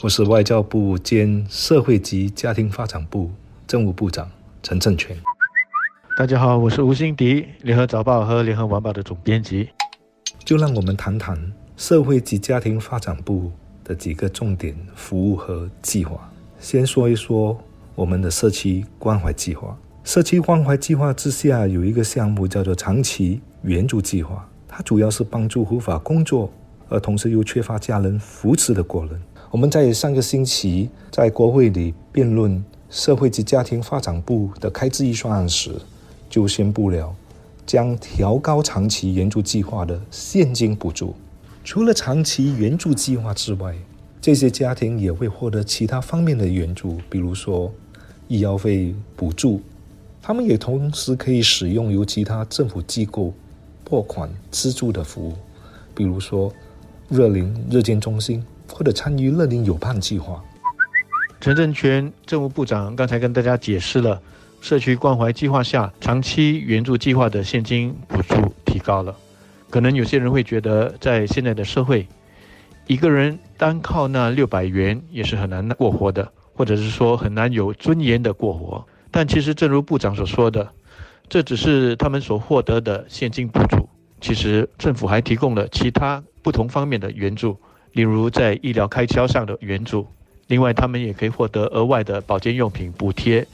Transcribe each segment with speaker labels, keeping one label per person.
Speaker 1: 我是外交部兼社会及家庭发展部政务部长陈正全。
Speaker 2: 大家好，我是吴欣迪，联合早报和联合晚报的总编辑。
Speaker 1: 就让我们谈谈社会及家庭发展部的几个重点服务和计划。先说一说我们的社区关怀计划。社区关怀计划之下有一个项目叫做长期援助计划，它主要是帮助无法工作而同时又缺乏家人扶持的国人。我们在上个星期在国会里辩论社会及家庭发展部的开支预算案时，就宣布了将调高长期援助计划的现金补助。除了长期援助计划之外，这些家庭也会获得其他方面的援助，比如说医药费补助。他们也同时可以使用由其他政府机构拨款资助的服务，比如说热龄日间中心。或者参与乐龄有伴计划。
Speaker 2: 陈正全政务部长刚才跟大家解释了社区关怀计划下长期援助计划的现金补助提高了。可能有些人会觉得，在现在的社会，一个人单靠那六百元也是很难过活的，或者是说很难有尊严的过活。但其实，正如部长所说的，这只是他们所获得的现金补助。其实，政府还提供了其他不同方面的援助。例如在医疗开销上的援助，另外他们也可以获得额外的保健用品补贴，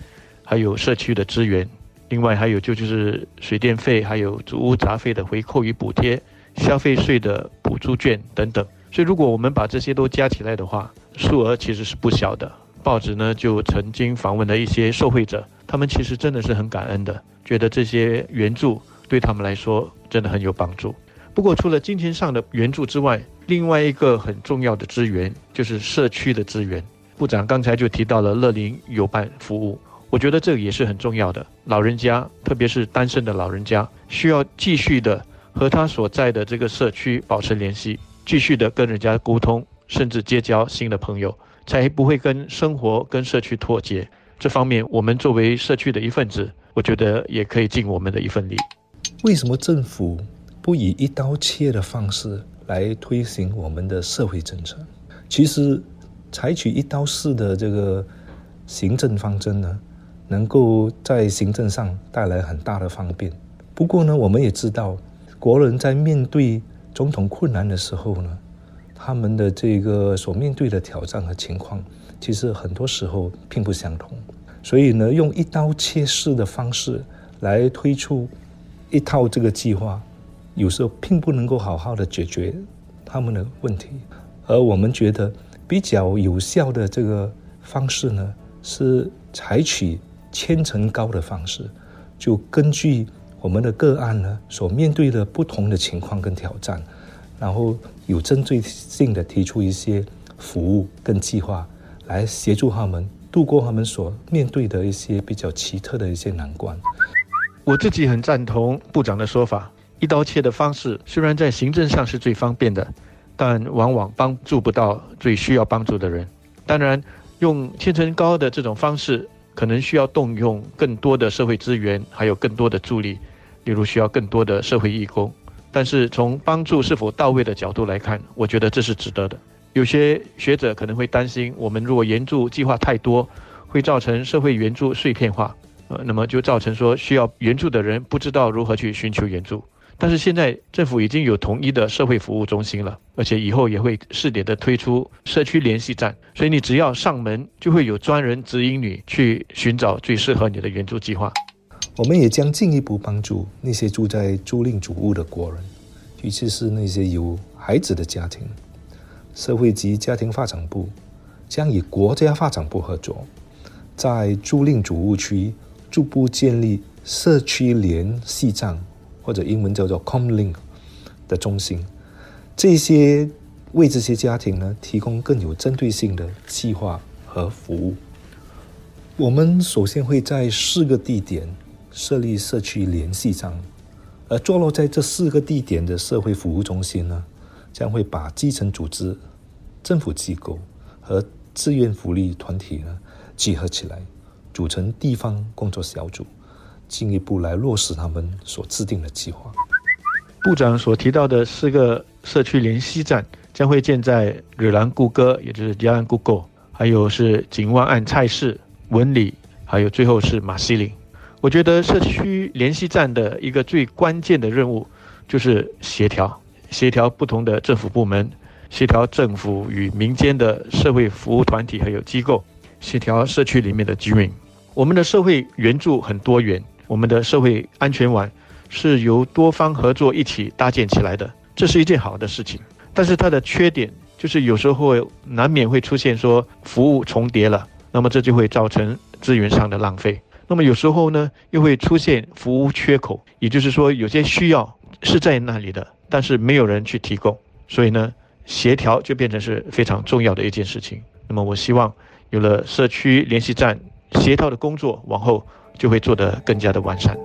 Speaker 2: 还有社区的资源，另外还有就就是水电费，还有租屋杂费的回扣与补贴，消费税的补助券等等。所以如果我们把这些都加起来的话，数额其实是不小的。报纸呢就曾经访问了一些受惠者，他们其实真的是很感恩的，觉得这些援助对他们来说真的很有帮助。不过除了金钱上的援助之外，另外一个很重要的资源就是社区的资源。部长刚才就提到了乐龄有伴服务，我觉得这个也是很重要的。老人家，特别是单身的老人家，需要继续的和他所在的这个社区保持联系，继续的跟人家沟通，甚至结交新的朋友，才不会跟生活跟社区脱节。这方面，我们作为社区的一份子，我觉得也可以尽我们的一份力。
Speaker 1: 为什么政府不以一刀切的方式？来推行我们的社会政策，其实采取一刀式的这个行政方针呢，能够在行政上带来很大的方便。不过呢，我们也知道，国人在面对种种困难的时候呢，他们的这个所面对的挑战和情况，其实很多时候并不相同。所以呢，用一刀切式的方式来推出一套这个计划。有时候并不能够好好的解决他们的问题，而我们觉得比较有效的这个方式呢，是采取千层糕的方式，就根据我们的个案呢所面对的不同的情况跟挑战，然后有针对性的提出一些服务跟计划，来协助他们度过他们所面对的一些比较奇特的一些难关。
Speaker 2: 我自己很赞同部长的说法。一刀切的方式虽然在行政上是最方便的，但往往帮助不到最需要帮助的人。当然，用千层糕的这种方式，可能需要动用更多的社会资源，还有更多的助力，例如需要更多的社会义工。但是从帮助是否到位的角度来看，我觉得这是值得的。有些学者可能会担心，我们如果援助计划太多，会造成社会援助碎片化，呃，那么就造成说需要援助的人不知道如何去寻求援助。但是现在政府已经有统一的社会服务中心了，而且以后也会试点的推出社区联系站，所以你只要上门，就会有专人指引你去寻找最适合你的援助计划。
Speaker 1: 我们也将进一步帮助那些住在租赁主屋的国人，尤其是那些有孩子的家庭。社会及家庭发展部将与国家发展部合作，在租赁主屋区逐步建立社区联系站。或者英文叫做 Comlink 的中心，这些为这些家庭呢提供更有针对性的计划和服务。我们首先会在四个地点设立社区联系站，而坐落在这四个地点的社会服务中心呢，将会把基层组织、政府机构和志愿福利团体呢集合起来，组成地方工作小组。进一步来落实他们所制定的计划。
Speaker 2: 部长所提到的四个社区联系站，将会建在惹兰固哥，也就是吉兰固沟，还有是景湾岸菜市、文里，还有最后是马西林。我觉得社区联系站的一个最关键的任务就是协调，协调不同的政府部门，协调政府与民间的社会服务团体还有机构，协调社区里面的居民。我们的社会援助很多元，我们的社会安全网是由多方合作一起搭建起来的，这是一件好的事情。但是它的缺点就是有时候难免会出现说服务重叠了，那么这就会造成资源上的浪费。那么有时候呢又会出现服务缺口，也就是说有些需要是在那里的，但是没有人去提供，所以呢协调就变成是非常重要的一件事情。那么我希望有了社区联系站协调的工作，往后就会做得更加的完善。